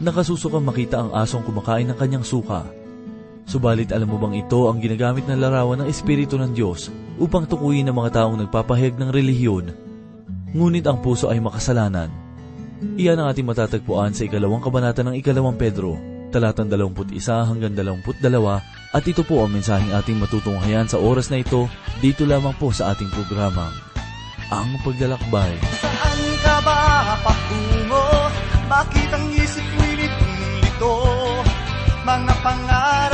Nakasusuka makita ang asong kumakain ng kanyang suka. Subalit alam mo bang ito ang ginagamit na larawan ng Espiritu ng Diyos upang tukuyin ang mga taong nagpapahayag ng relihiyon? Ngunit ang puso ay makasalanan. Iyan ang ating matatagpuan sa ikalawang kabanata ng ikalawang Pedro, talatang 21 hanggang 22, at ito po ang mensaheng ating matutunghayan sa oras na ito, dito lamang po sa ating programa, Ang Paglalakbay. Saan ka ba patungo? Bakit ang isip mo'y nitong Mga pangarap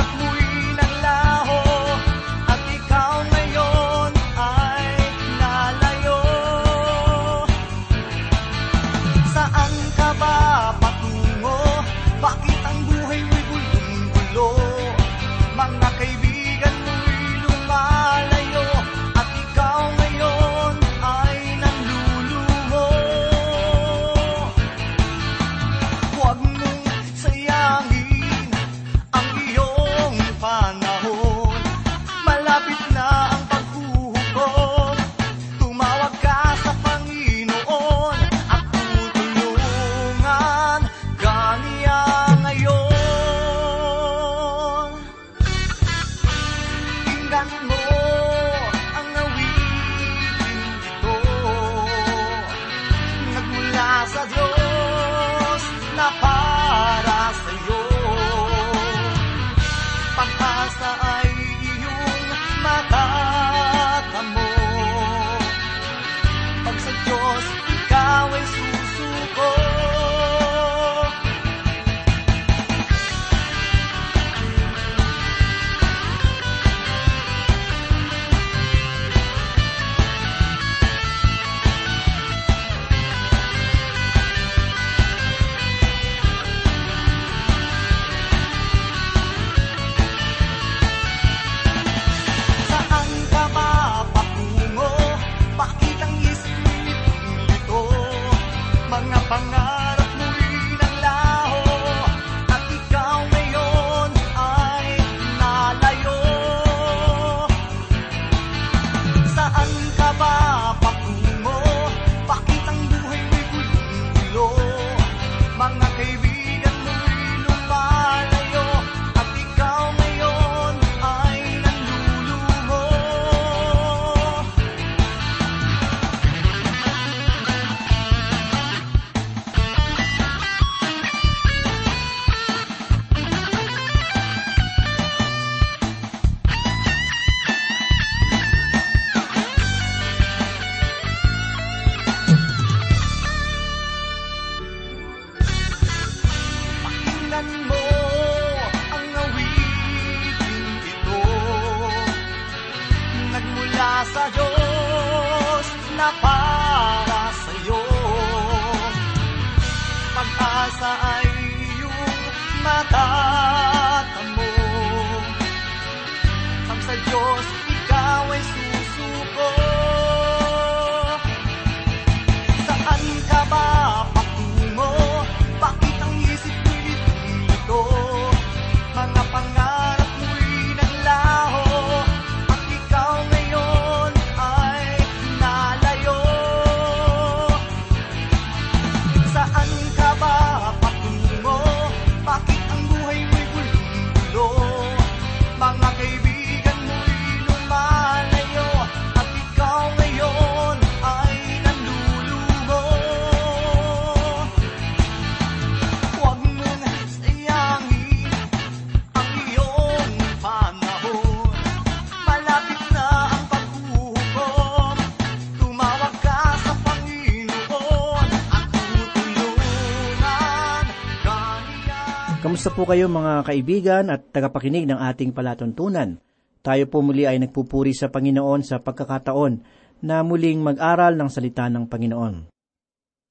Kamusta po kayo mga kaibigan at tagapakinig ng ating palatuntunan? Tayo po muli ay nagpupuri sa Panginoon sa pagkakataon na muling mag-aral ng salita ng Panginoon.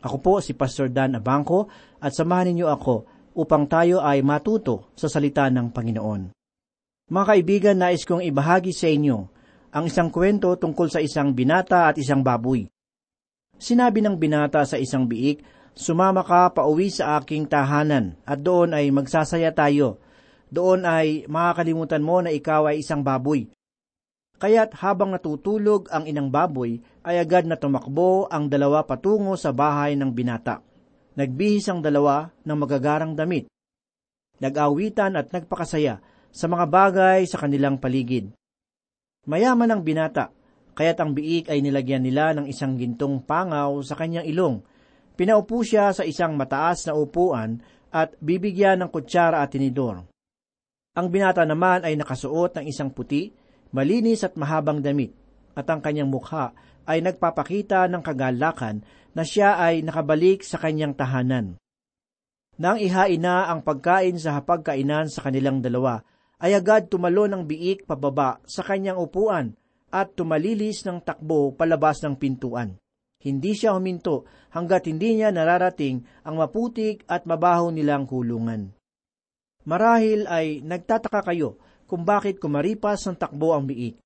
Ako po si Pastor Dan Abangco at samahan ninyo ako upang tayo ay matuto sa salita ng Panginoon. Mga kaibigan, nais kong ibahagi sa inyo ang isang kwento tungkol sa isang binata at isang baboy. Sinabi ng binata sa isang biik, Sumama ka pauwi sa aking tahanan at doon ay magsasaya tayo. Doon ay makakalimutan mo na ikaw ay isang baboy. Kaya't habang natutulog ang inang baboy, ay agad na tumakbo ang dalawa patungo sa bahay ng binata. Nagbihis ang dalawa ng magagarang damit. Nag-awitan at nagpakasaya sa mga bagay sa kanilang paligid. Mayaman ang binata, kaya't ang biik ay nilagyan nila ng isang gintong pangaw sa kanyang ilong. Pinaupo siya sa isang mataas na upuan at bibigyan ng kutsara at tinidor. Ang binata naman ay nakasuot ng isang puti, malinis at mahabang damit, at ang kanyang mukha ay nagpapakita ng kagalakan na siya ay nakabalik sa kanyang tahanan. Nang ihain na ang pagkain sa hapagkainan sa kanilang dalawa, ay agad tumalo ng biik pababa sa kanyang upuan at tumalilis ng takbo palabas ng pintuan. Hindi siya huminto hanggat hindi niya nararating ang maputik at mabaho nilang kulungan. Marahil ay nagtataka kayo kung bakit kumaripas ng takbo ang biik.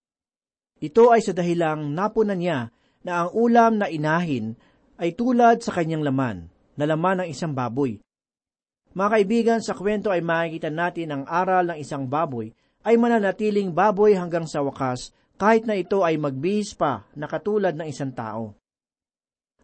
Ito ay sa dahilang napunan niya na ang ulam na inahin ay tulad sa kanyang laman, na laman ng isang baboy. Mga kaibigan, sa kwento ay makikita natin ang aral ng isang baboy ay mananatiling baboy hanggang sa wakas kahit na ito ay magbihis pa na katulad ng isang tao.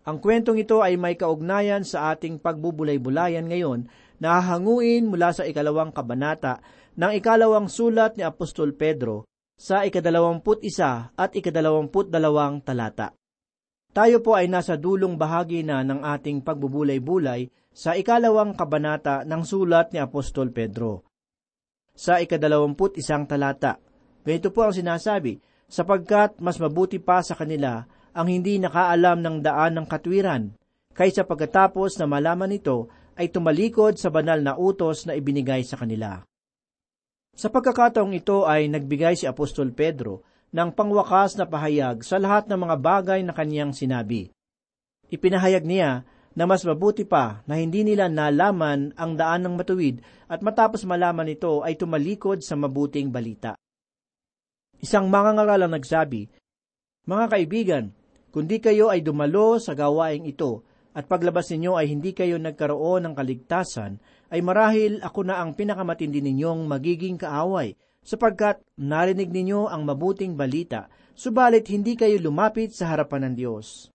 Ang kwentong ito ay may kaugnayan sa ating pagbubulay-bulayan ngayon na hahanguin mula sa ikalawang kabanata ng ikalawang sulat ni Apostol Pedro sa ikadalawamput isa at ikadalawamput dalawang talata. Tayo po ay nasa dulong bahagi na ng ating pagbubulay-bulay sa ikalawang kabanata ng sulat ni Apostol Pedro. Sa ikadalawamput isang talata, ganito po ang sinasabi, sapagkat mas mabuti pa sa kanila ang hindi nakaalam ng daan ng katwiran, kaysa pagkatapos na malaman ito ay tumalikod sa banal na utos na ibinigay sa kanila. Sa pagkakataong ito ay nagbigay si Apostol Pedro ng pangwakas na pahayag sa lahat ng mga bagay na kaniyang sinabi. Ipinahayag niya na mas mabuti pa na hindi nila nalaman ang daan ng matuwid at matapos malaman ito ay tumalikod sa mabuting balita. Isang mangangaral ang nagsabi, Mga kaibigan, kundi kayo ay dumalo sa gawaing ito at paglabas ninyo ay hindi kayo nagkaroon ng kaligtasan, ay marahil ako na ang pinakamatindi ninyong magiging kaaway, sapagkat narinig ninyo ang mabuting balita, subalit hindi kayo lumapit sa harapan ng Diyos.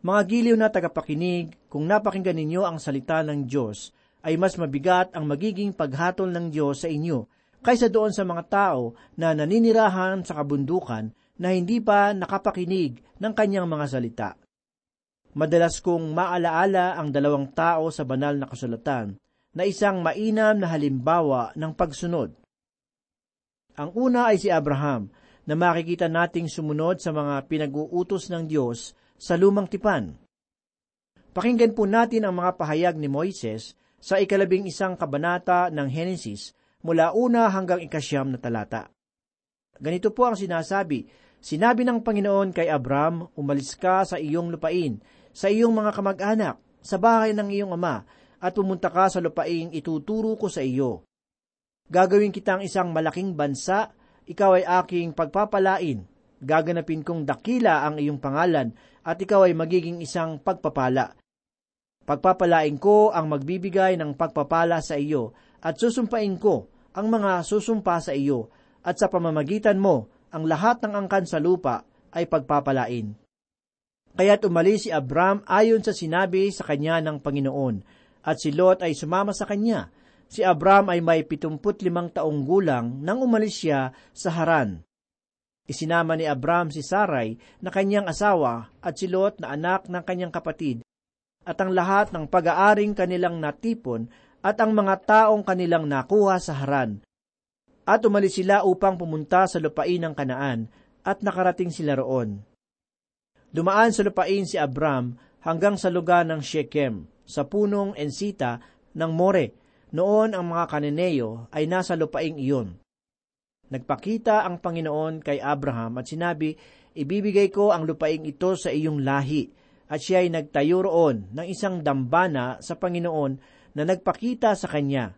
Mga giliw na tagapakinig, kung napakinggan ninyo ang salita ng Diyos, ay mas mabigat ang magiging paghatol ng Diyos sa inyo kaysa doon sa mga tao na naninirahan sa kabundukan na hindi pa nakapakinig ng kanyang mga salita. Madalas kong maalaala ang dalawang tao sa banal na kasulatan na isang mainam na halimbawa ng pagsunod. Ang una ay si Abraham na makikita nating sumunod sa mga pinag-uutos ng Diyos sa lumang tipan. Pakinggan po natin ang mga pahayag ni Moises sa ikalabing isang kabanata ng Henesis mula una hanggang ikasyam na talata. Ganito po ang sinasabi, Sinabi ng Panginoon kay Abram, umalis ka sa iyong lupain sa iyong mga kamag-anak, sa bahay ng iyong ama, at pumunta ka sa lupaing ituturo ko sa iyo. Gagawin kitang isang malaking bansa, ikaw ay aking pagpapalain, gaganapin kong dakila ang iyong pangalan, at ikaw ay magiging isang pagpapala. Pagpapalain ko ang magbibigay ng pagpapala sa iyo, at susumpain ko ang mga susumpa sa iyo, at sa pamamagitan mo, ang lahat ng angkan sa lupa ay pagpapalain. Kaya't umalis si Abram ayon sa sinabi sa kanya ng Panginoon, at si Lot ay sumama sa kanya. Si Abram ay may pitumput limang taong gulang nang umalis siya sa Haran. Isinama ni Abram si Saray na kanyang asawa at si Lot na anak ng kanyang kapatid at ang lahat ng pag-aaring kanilang natipon at ang mga taong kanilang nakuha sa Haran. At umalis sila upang pumunta sa lupain ng Kanaan at nakarating sila roon. Dumaan sa lupain si Abram hanggang sa lugar ng Shechem, sa punong Ensita ng More. Noon ang mga Kananeo ay nasa lupaing iyon. Nagpakita ang Panginoon kay Abraham at sinabi, Ibibigay ko ang lupaing ito sa iyong lahi. At siya ay nagtayo roon ng isang dambana sa Panginoon na nagpakita sa kanya.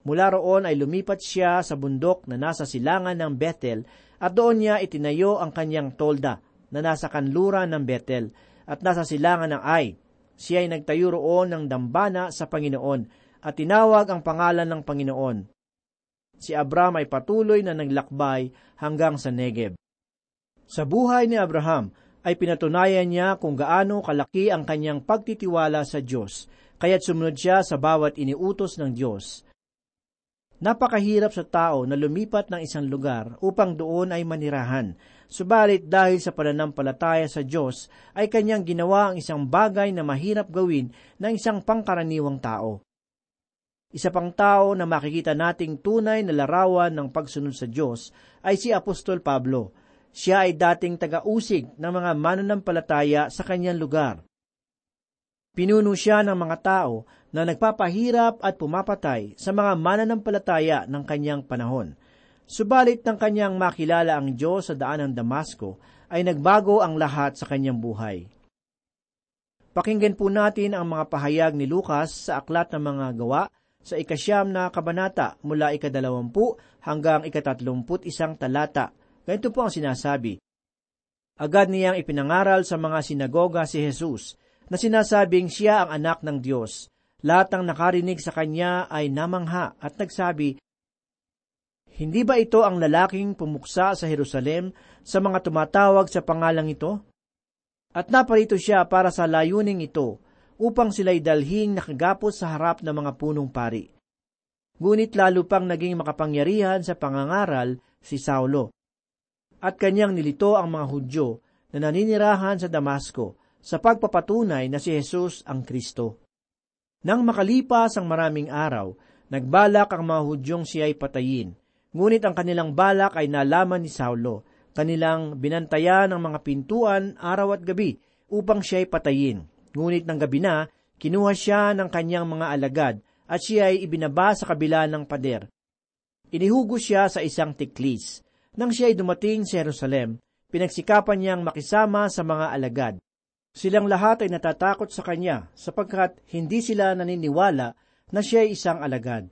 Mula roon ay lumipat siya sa bundok na nasa silangan ng Bethel at doon niya itinayo ang kanyang tolda na nasa kanluran ng Bethel at nasa silangan ng Ai. Siya ay nagtayo roon ng dambana sa Panginoon at tinawag ang pangalan ng Panginoon. Si Abram ay patuloy na naglakbay hanggang sa Negeb. Sa buhay ni Abraham ay pinatunayan niya kung gaano kalaki ang kanyang pagtitiwala sa Diyos, kaya't sumunod siya sa bawat iniutos ng Diyos. Napakahirap sa tao na lumipat ng isang lugar upang doon ay manirahan, subalit dahil sa pananampalataya sa Diyos ay kanyang ginawa ang isang bagay na mahirap gawin ng isang pangkaraniwang tao. Isa pang tao na makikita nating tunay na larawan ng pagsunod sa Diyos ay si Apostol Pablo. Siya ay dating taga-usig ng mga mananampalataya sa kanyang lugar. Pinuno siya ng mga tao na nagpapahirap at pumapatay sa mga mananampalataya ng kanyang panahon. Subalit ng kanyang makilala ang Diyos sa daan ng Damasco, ay nagbago ang lahat sa kanyang buhay. Pakinggan po natin ang mga pahayag ni Lucas sa Aklat ng Mga Gawa sa ikasyam na kabanata mula ikadalawampu hanggang ikatatlumput isang talata. Ganito po ang sinasabi. Agad niyang ipinangaral sa mga sinagoga si Jesus na sinasabing siya ang anak ng Diyos lahat ng nakarinig sa kanya ay namangha at nagsabi, Hindi ba ito ang lalaking pumuksa sa Jerusalem sa mga tumatawag sa pangalang ito? At naparito siya para sa layuning ito, upang sila'y dalhing nakagapos sa harap ng mga punong pari. Ngunit lalo pang naging makapangyarihan sa pangangaral si Saulo. At kanyang nilito ang mga Hudyo na naninirahan sa Damasco sa pagpapatunay na si Jesus ang Kristo. Nang makalipas ang maraming araw, nagbalak ang mga Hudyong siya ay patayin. Ngunit ang kanilang balak ay nalaman ni Saulo. Kanilang binantayan ang mga pintuan araw at gabi upang siya ay patayin. Ngunit ng gabi na, kinuha siya ng kanyang mga alagad at siya ay ibinaba sa kabila ng pader. Inihugos siya sa isang tiklis. Nang siya ay dumating sa Jerusalem, pinagsikapan niyang makisama sa mga alagad. Silang lahat ay natatakot sa kanya sapagkat hindi sila naniniwala na siya ay isang alagad.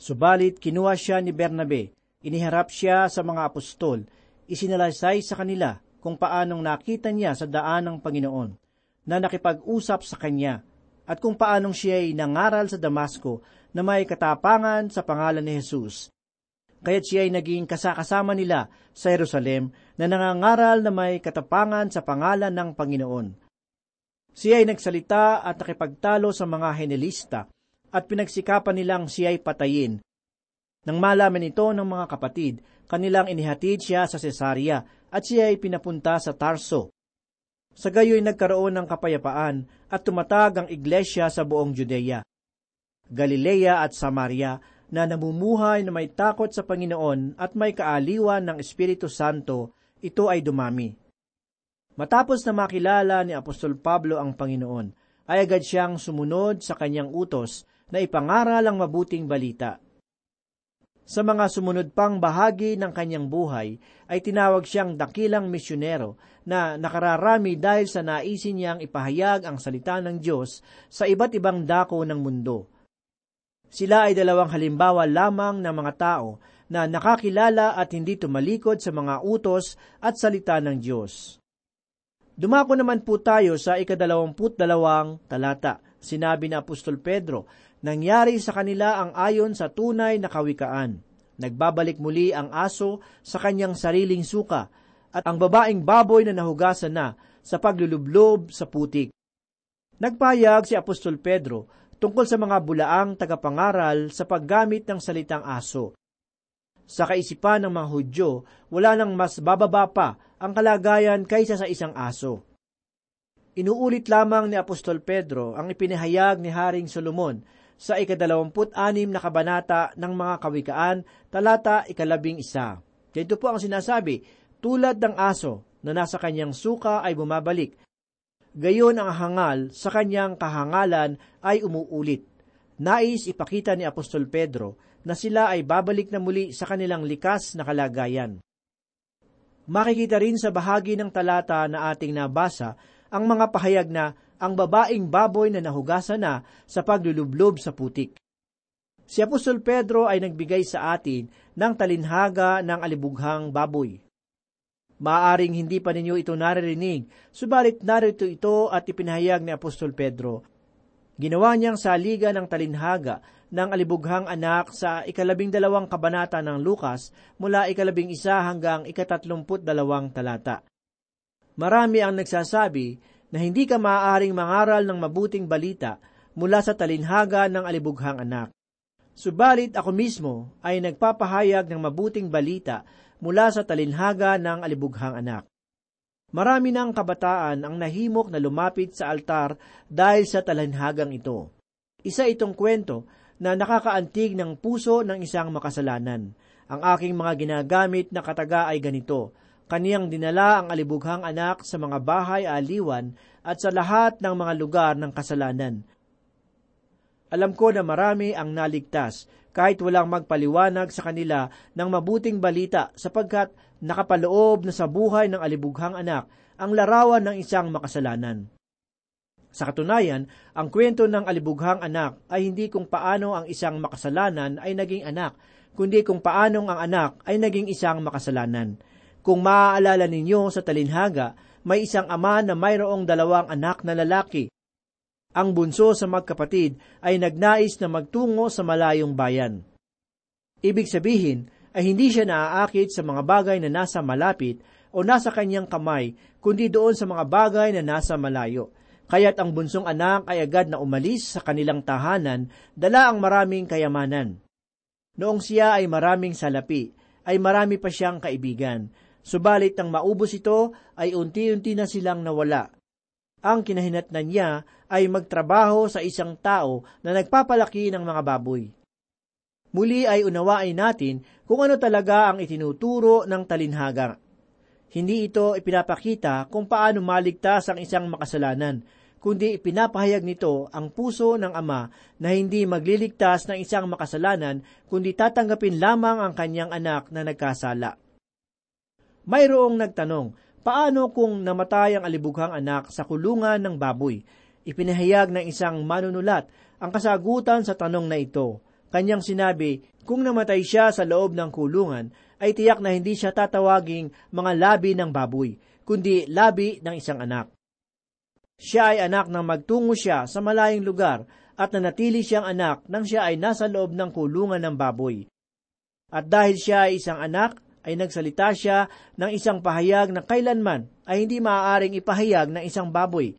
Subalit kinuha siya ni Bernabe, iniharap siya sa mga apostol, isinalaysay sa kanila kung paanong nakita niya sa daan ng Panginoon, na nakipag-usap sa kanya, at kung paanong siya ay nangaral sa Damasco na may katapangan sa pangalan ni Jesus. Kaya't siya ay naging kasakasama nila sa Jerusalem na nangangaral na may katapangan sa pangalan ng Panginoon siya ay nagsalita at nakipagtalo sa mga henelista at pinagsikapan nilang siya ay patayin. Nang malaman ito ng mga kapatid, kanilang inihatid siya sa Cesarea at siya ay pinapunta sa Tarso. Sa gayoy nagkaroon ng kapayapaan at tumatag ang iglesia sa buong Judea, Galilea at Samaria na namumuhay na may takot sa Panginoon at may kaaliwan ng Espiritu Santo, ito ay dumami. Matapos na makilala ni Apostol Pablo ang Panginoon, ay agad siyang sumunod sa kanyang utos na ipangaral ang mabuting balita. Sa mga sumunod pang bahagi ng kanyang buhay, ay tinawag siyang dakilang misyonero na nakararami dahil sa naisin niyang ipahayag ang salita ng Diyos sa iba't ibang dako ng mundo. Sila ay dalawang halimbawa lamang ng mga tao na nakakilala at hindi tumalikod sa mga utos at salita ng Diyos. Dumako naman po tayo sa ikadalawamput dalawang talata. Sinabi ni Apostol Pedro, nangyari sa kanila ang ayon sa tunay na kawikaan. Nagbabalik muli ang aso sa kanyang sariling suka, at ang babaeng baboy na nahugasan na sa paglulublob sa putik. Nagpayag si Apostol Pedro tungkol sa mga bulaang tagapangaral sa paggamit ng salitang aso. Sa kaisipan ng mga Hudyo, wala nang mas bababa pa ang kalagayan kaysa sa isang aso. Inuulit lamang ni Apostol Pedro ang ipinahayag ni Haring Solomon sa ikadalawamput anim na kabanata ng mga kawikaan, talata ikalabing isa. Dito po ang sinasabi, tulad ng aso na nasa kanyang suka ay bumabalik, gayon ang hangal sa kanyang kahangalan ay umuulit. Nais ipakita ni Apostol Pedro na sila ay babalik na muli sa kanilang likas na kalagayan. Makikita rin sa bahagi ng talata na ating nabasa ang mga pahayag na ang babaeng baboy na nahugasan na sa paglulublob sa putik. Si Apostol Pedro ay nagbigay sa atin ng talinhaga ng alibughang baboy. Maaring hindi pa ninyo ito naririnig, subalit narito ito at ipinahayag ni Apostol Pedro. Ginawa niyang saliga ng talinhaga ng alibughang anak sa ikalabing dalawang kabanata ng Lukas mula ikalabing isa hanggang ikatatlumput dalawang talata. Marami ang nagsasabi na hindi ka maaaring mangaral ng mabuting balita mula sa talinhaga ng alibughang anak. Subalit ako mismo ay nagpapahayag ng mabuting balita mula sa talinhaga ng alibughang anak. Marami ng kabataan ang nahimok na lumapit sa altar dahil sa talinhagang ito. Isa itong kwento na nakakaantig ng puso ng isang makasalanan. Ang aking mga ginagamit na kataga ay ganito, kaniyang dinala ang alibughang anak sa mga bahay aliwan at sa lahat ng mga lugar ng kasalanan. Alam ko na marami ang naligtas kahit walang magpaliwanag sa kanila ng mabuting balita sapagkat nakapaloob na sa buhay ng alibughang anak ang larawan ng isang makasalanan. Sa katunayan, ang kwento ng alibughang anak ay hindi kung paano ang isang makasalanan ay naging anak, kundi kung paanong ang anak ay naging isang makasalanan. Kung maaalala ninyo sa talinhaga, may isang ama na mayroong dalawang anak na lalaki ang bunso sa magkapatid ay nagnais na magtungo sa malayong bayan. Ibig sabihin ay hindi siya naaakit sa mga bagay na nasa malapit o nasa kanyang kamay, kundi doon sa mga bagay na nasa malayo. Kaya't ang bunsong anak ay agad na umalis sa kanilang tahanan, dala ang maraming kayamanan. Noong siya ay maraming salapi, ay marami pa siyang kaibigan. Subalit nang maubos ito, ay unti-unti na silang nawala. Ang kinahinatnan niya ay magtrabaho sa isang tao na nagpapalaki ng mga baboy. Muli ay unawain natin kung ano talaga ang itinuturo ng talinhaga. Hindi ito ipinapakita kung paano maligtas ang isang makasalanan, kundi ipinapahayag nito ang puso ng Ama na hindi magliligtas ng isang makasalanan, kundi tatanggapin lamang ang kanyang anak na nagkasala. Mayroong nagtanong, paano kung namatay ang alibughang anak sa kulungan ng baboy? Ipinahayag ng isang manunulat ang kasagutan sa tanong na ito. Kanyang sinabi, kung namatay siya sa loob ng kulungan, ay tiyak na hindi siya tatawaging mga labi ng baboy, kundi labi ng isang anak. Siya ay anak ng magtungo siya sa malayong lugar at nanatili siyang anak nang siya ay nasa loob ng kulungan ng baboy. At dahil siya ay isang anak, ay nagsalita siya ng isang pahayag na kailanman ay hindi maaaring ipahayag ng isang baboy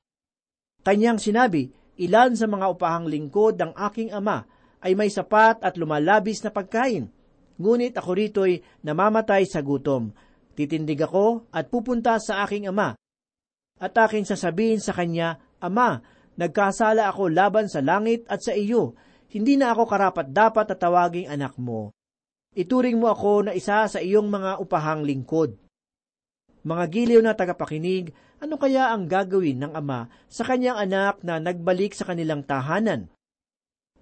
Kanyang sinabi, ilan sa mga upahang lingkod ng aking ama ay may sapat at lumalabis na pagkain. Ngunit ako rito'y namamatay sa gutom. Titindig ako at pupunta sa aking ama. At aking sasabihin sa kanya, Ama, nagkasala ako laban sa langit at sa iyo. Hindi na ako karapat dapat at tawaging anak mo. Ituring mo ako na isa sa iyong mga upahang lingkod. Mga giliw na tagapakinig, ano kaya ang gagawin ng ama sa kanyang anak na nagbalik sa kanilang tahanan?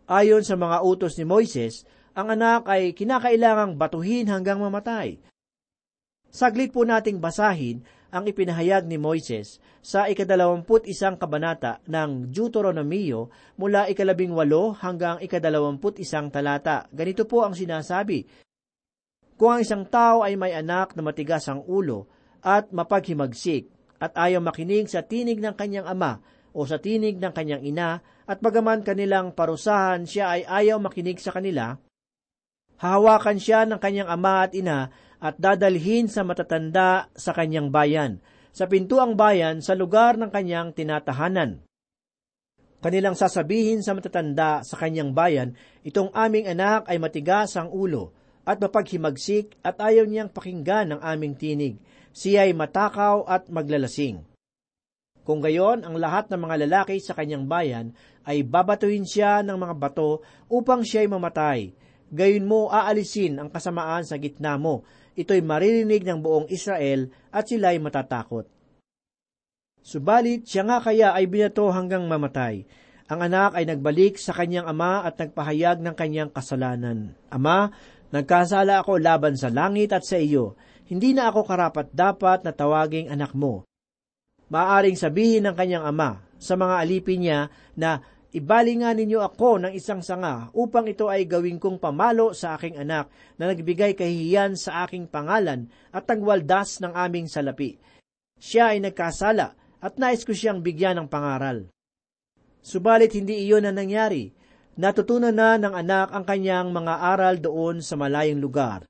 Ayon sa mga utos ni Moises, ang anak ay kinakailangang batuhin hanggang mamatay. Saglit po nating basahin ang ipinahayag ni Moises sa ikadalawamput isang kabanata ng Deuteronomio mula ikalabing walo hanggang ikadalawamput isang talata. Ganito po ang sinasabi, Kung ang isang tao ay may anak na matigas ang ulo at mapaghimagsik, at ayaw makinig sa tinig ng kanyang ama o sa tinig ng kanyang ina, at bagaman kanilang parusahan siya ay ayaw makinig sa kanila, hahawakan siya ng kanyang ama at ina at dadalhin sa matatanda sa kanyang bayan, sa pintuang bayan sa lugar ng kanyang tinatahanan. Kanilang sasabihin sa matatanda sa kanyang bayan, itong aming anak ay matigas ang ulo at mapaghimagsik at ayaw niyang pakinggan ang aming tinig siya ay matakaw at maglalasing. Kung gayon, ang lahat ng mga lalaki sa kanyang bayan ay babatuhin siya ng mga bato upang siya ay mamatay. Gayon mo aalisin ang kasamaan sa gitna mo. Ito'y maririnig ng buong Israel at sila ay matatakot. Subalit, siya nga kaya ay binato hanggang mamatay. Ang anak ay nagbalik sa kanyang ama at nagpahayag ng kanyang kasalanan. Ama, nagkasala ako laban sa langit at sa iyo hindi na ako karapat dapat na tawaging anak mo. Maaring sabihin ng kanyang ama sa mga alipin niya na ibalingan ninyo ako ng isang sanga upang ito ay gawin kong pamalo sa aking anak na nagbigay kahihiyan sa aking pangalan at tagwaldas ng aming salapi. Siya ay nagkasala at nais ko siyang bigyan ng pangaral. Subalit hindi iyon na nangyari. Natutunan na ng anak ang kanyang mga aral doon sa malayong lugar.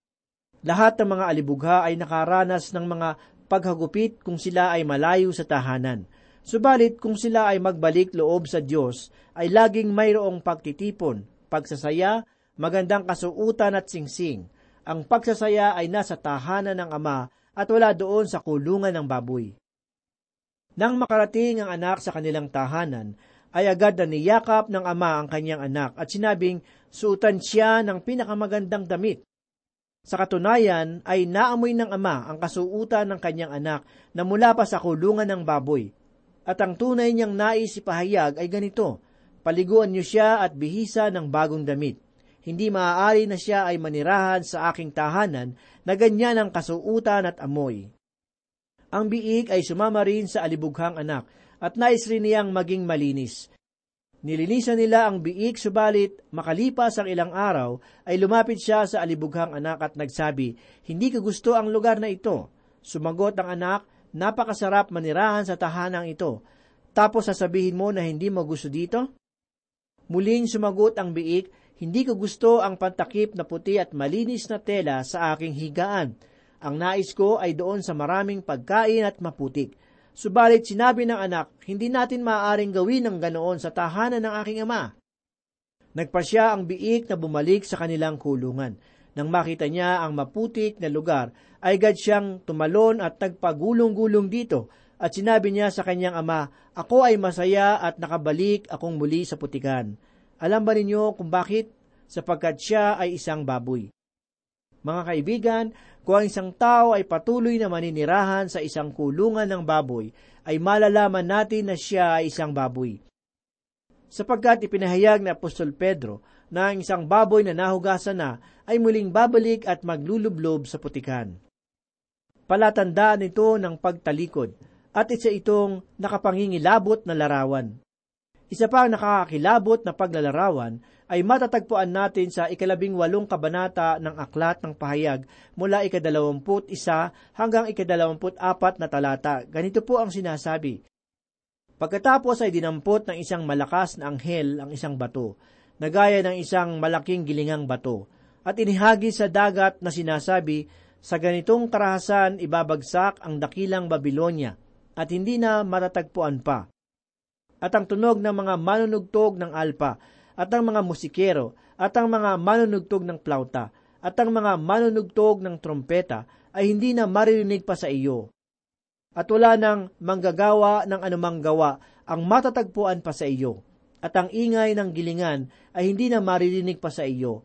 Lahat ng mga alibugha ay nakaranas ng mga paghagupit kung sila ay malayo sa tahanan. Subalit kung sila ay magbalik loob sa Diyos, ay laging mayroong pagtitipon, pagsasaya, magandang kasuutan at singsing. Ang pagsasaya ay nasa tahanan ng Ama at wala doon sa kulungan ng baboy. Nang makarating ang anak sa kanilang tahanan, ay agad na niyakap ng ama ang kanyang anak at sinabing suutan siya ng pinakamagandang damit. Sa katunayan ay naamoy ng ama ang kasuutan ng kanyang anak na mula pa sa kulungan ng baboy. At ang tunay niyang nais ipahayag ay ganito, paliguan niyo siya at bihisa ng bagong damit. Hindi maaari na siya ay manirahan sa aking tahanan na ganyan ang kasuutan at amoy. Ang biik ay sumama rin sa alibughang anak at nais rin niyang maging malinis. Nilinisan nila ang biik subalit makalipas ang ilang araw ay lumapit siya sa alibughang anak at nagsabi, Hindi ko gusto ang lugar na ito. Sumagot ang anak, Napakasarap manirahan sa tahanang ito. Tapos sasabihin mo na hindi mo gusto dito? Muling sumagot ang biik, Hindi ko gusto ang pantakip na puti at malinis na tela sa aking higaan ang nais ko ay doon sa maraming pagkain at maputik. Subalit sinabi ng anak, hindi natin maaaring gawin ang ganoon sa tahanan ng aking ama. Nagpasya ang biik na bumalik sa kanilang kulungan. Nang makita niya ang maputik na lugar, ay gad siyang tumalon at nagpagulong-gulong dito at sinabi niya sa kanyang ama, Ako ay masaya at nakabalik akong muli sa putikan. Alam ba ninyo kung bakit? Sapagkat siya ay isang baboy. Mga kaibigan, kung ang isang tao ay patuloy na maninirahan sa isang kulungan ng baboy, ay malalaman natin na siya ay isang baboy. Sapagkat ipinahayag ni Apostol Pedro na ang isang baboy na nahugasan na ay muling babalik at maglulublob sa putikan. Palatandaan ito ng pagtalikod at isa itong nakapangingilabot na larawan. Isa pa ang nakakakilabot na paglalarawan ay matatagpuan natin sa ikalabing walong kabanata ng Aklat ng Pahayag mula ikadalawamput isa hanggang ikadalawamput apat na talata. Ganito po ang sinasabi. Pagkatapos ay dinampot ng isang malakas na anghel ang isang bato, na gaya ng isang malaking gilingang bato, at inihagi sa dagat na sinasabi, sa ganitong karahasan ibabagsak ang dakilang Babilonya, at hindi na matatagpuan pa. At ang tunog ng mga manunugtog ng alpa at ang mga musikero, at ang mga manunugtog ng plauta, at ang mga manunugtog ng trompeta ay hindi na maririnig pa sa iyo. At wala nang manggagawa ng anumang gawa ang matatagpuan pa sa iyo. At ang ingay ng gilingan ay hindi na maririnig pa sa iyo.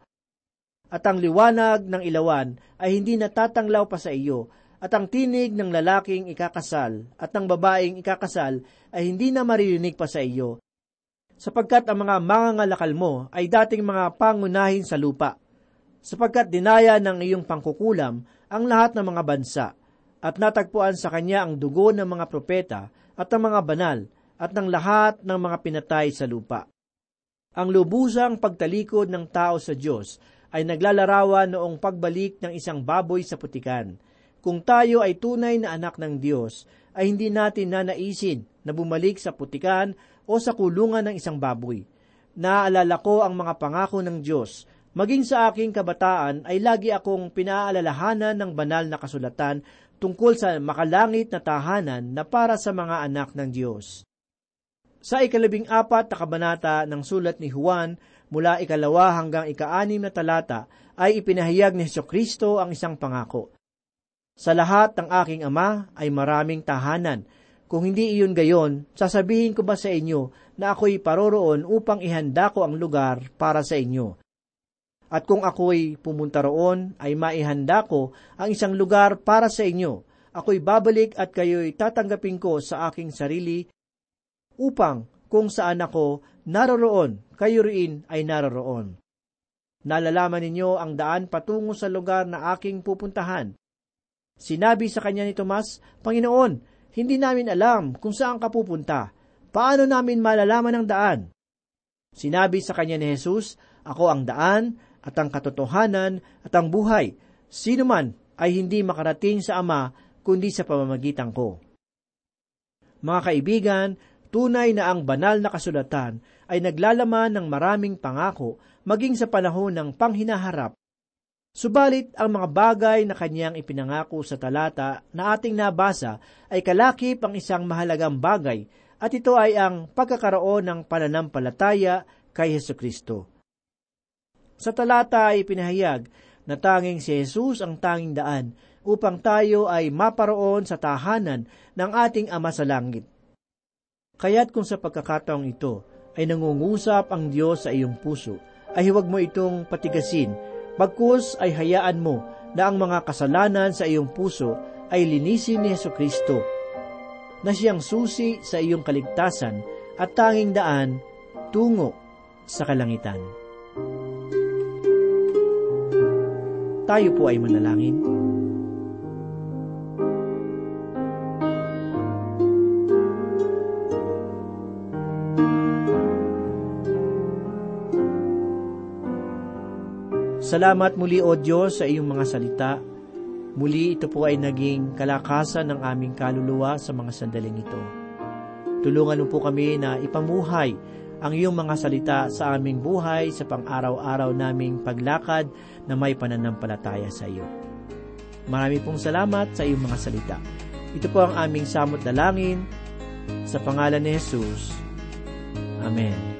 At ang liwanag ng ilawan ay hindi natatanglaw pa sa iyo. At ang tinig ng lalaking ikakasal at ng babaeng ikakasal ay hindi na maririnig pa sa iyo sapagkat ang mga mangangalakal mo ay dating mga pangunahin sa lupa, sapagkat dinaya ng iyong pangkukulam ang lahat ng mga bansa, at natagpuan sa kanya ang dugo ng mga propeta at ng mga banal, at ng lahat ng mga pinatay sa lupa. Ang lubusang pagtalikod ng tao sa Diyos ay naglalarawan noong pagbalik ng isang baboy sa putikan. Kung tayo ay tunay na anak ng Diyos, ay hindi natin nanaisin na bumalik sa putikan o sa kulungan ng isang baboy. Naaalala ko ang mga pangako ng Diyos. Maging sa aking kabataan ay lagi akong pinaalalahanan ng banal na kasulatan tungkol sa makalangit na tahanan na para sa mga anak ng Diyos. Sa ikalabing apat na kabanata ng sulat ni Juan, mula ikalawa hanggang ikaanim na talata, ay ipinahayag ni Heso Kristo ang isang pangako. Sa lahat ng aking ama ay maraming tahanan, kung hindi iyon gayon, sasabihin ko ba sa inyo na ako'y paroroon upang ihanda ko ang lugar para sa inyo? At kung ako'y pumunta roon, ay maihanda ko ang isang lugar para sa inyo. Ako'y babalik at kayo'y tatanggapin ko sa aking sarili upang kung saan ako naroroon, kayo rin ay naroroon. Nalalaman ninyo ang daan patungo sa lugar na aking pupuntahan. Sinabi sa kanya ni Tomas, Panginoon, hindi namin alam kung saan ka pupunta. Paano namin malalaman ang daan? Sinabi sa kanya ni Jesus, Ako ang daan, at ang katotohanan, at ang buhay. Sino man ay hindi makarating sa Ama, kundi sa pamamagitan ko. Mga kaibigan, tunay na ang banal na kasulatan ay naglalaman ng maraming pangako maging sa panahon ng panghinaharap. Subalit ang mga bagay na kanyang ipinangako sa talata na ating nabasa ay kalakip ang isang mahalagang bagay at ito ay ang pagkakaroon ng pananampalataya kay Heso Kristo. Sa talata ay pinahayag na tanging si Jesus ang tanging daan upang tayo ay maparoon sa tahanan ng ating Ama sa Langit. Kaya't kung sa pagkakataong ito ay nangungusap ang Diyos sa iyong puso, ay huwag mo itong patigasin Bagkus ay hayaan mo na ang mga kasalanan sa iyong puso ay linisin ni Yeso Kristo, na siyang susi sa iyong kaligtasan at tanging daan tungo sa kalangitan. Tayo po ay manalangin. Salamat muli o Diyos sa iyong mga salita. Muli ito po ay naging kalakasan ng aming kaluluwa sa mga sandaling ito. Tulungan mo po kami na ipamuhay ang iyong mga salita sa aming buhay sa pang-araw-araw naming paglakad na may pananampalataya sa iyo. Marami pong salamat sa iyong mga salita. Ito po ang aming samot dalangin sa pangalan ni Jesus. Amen.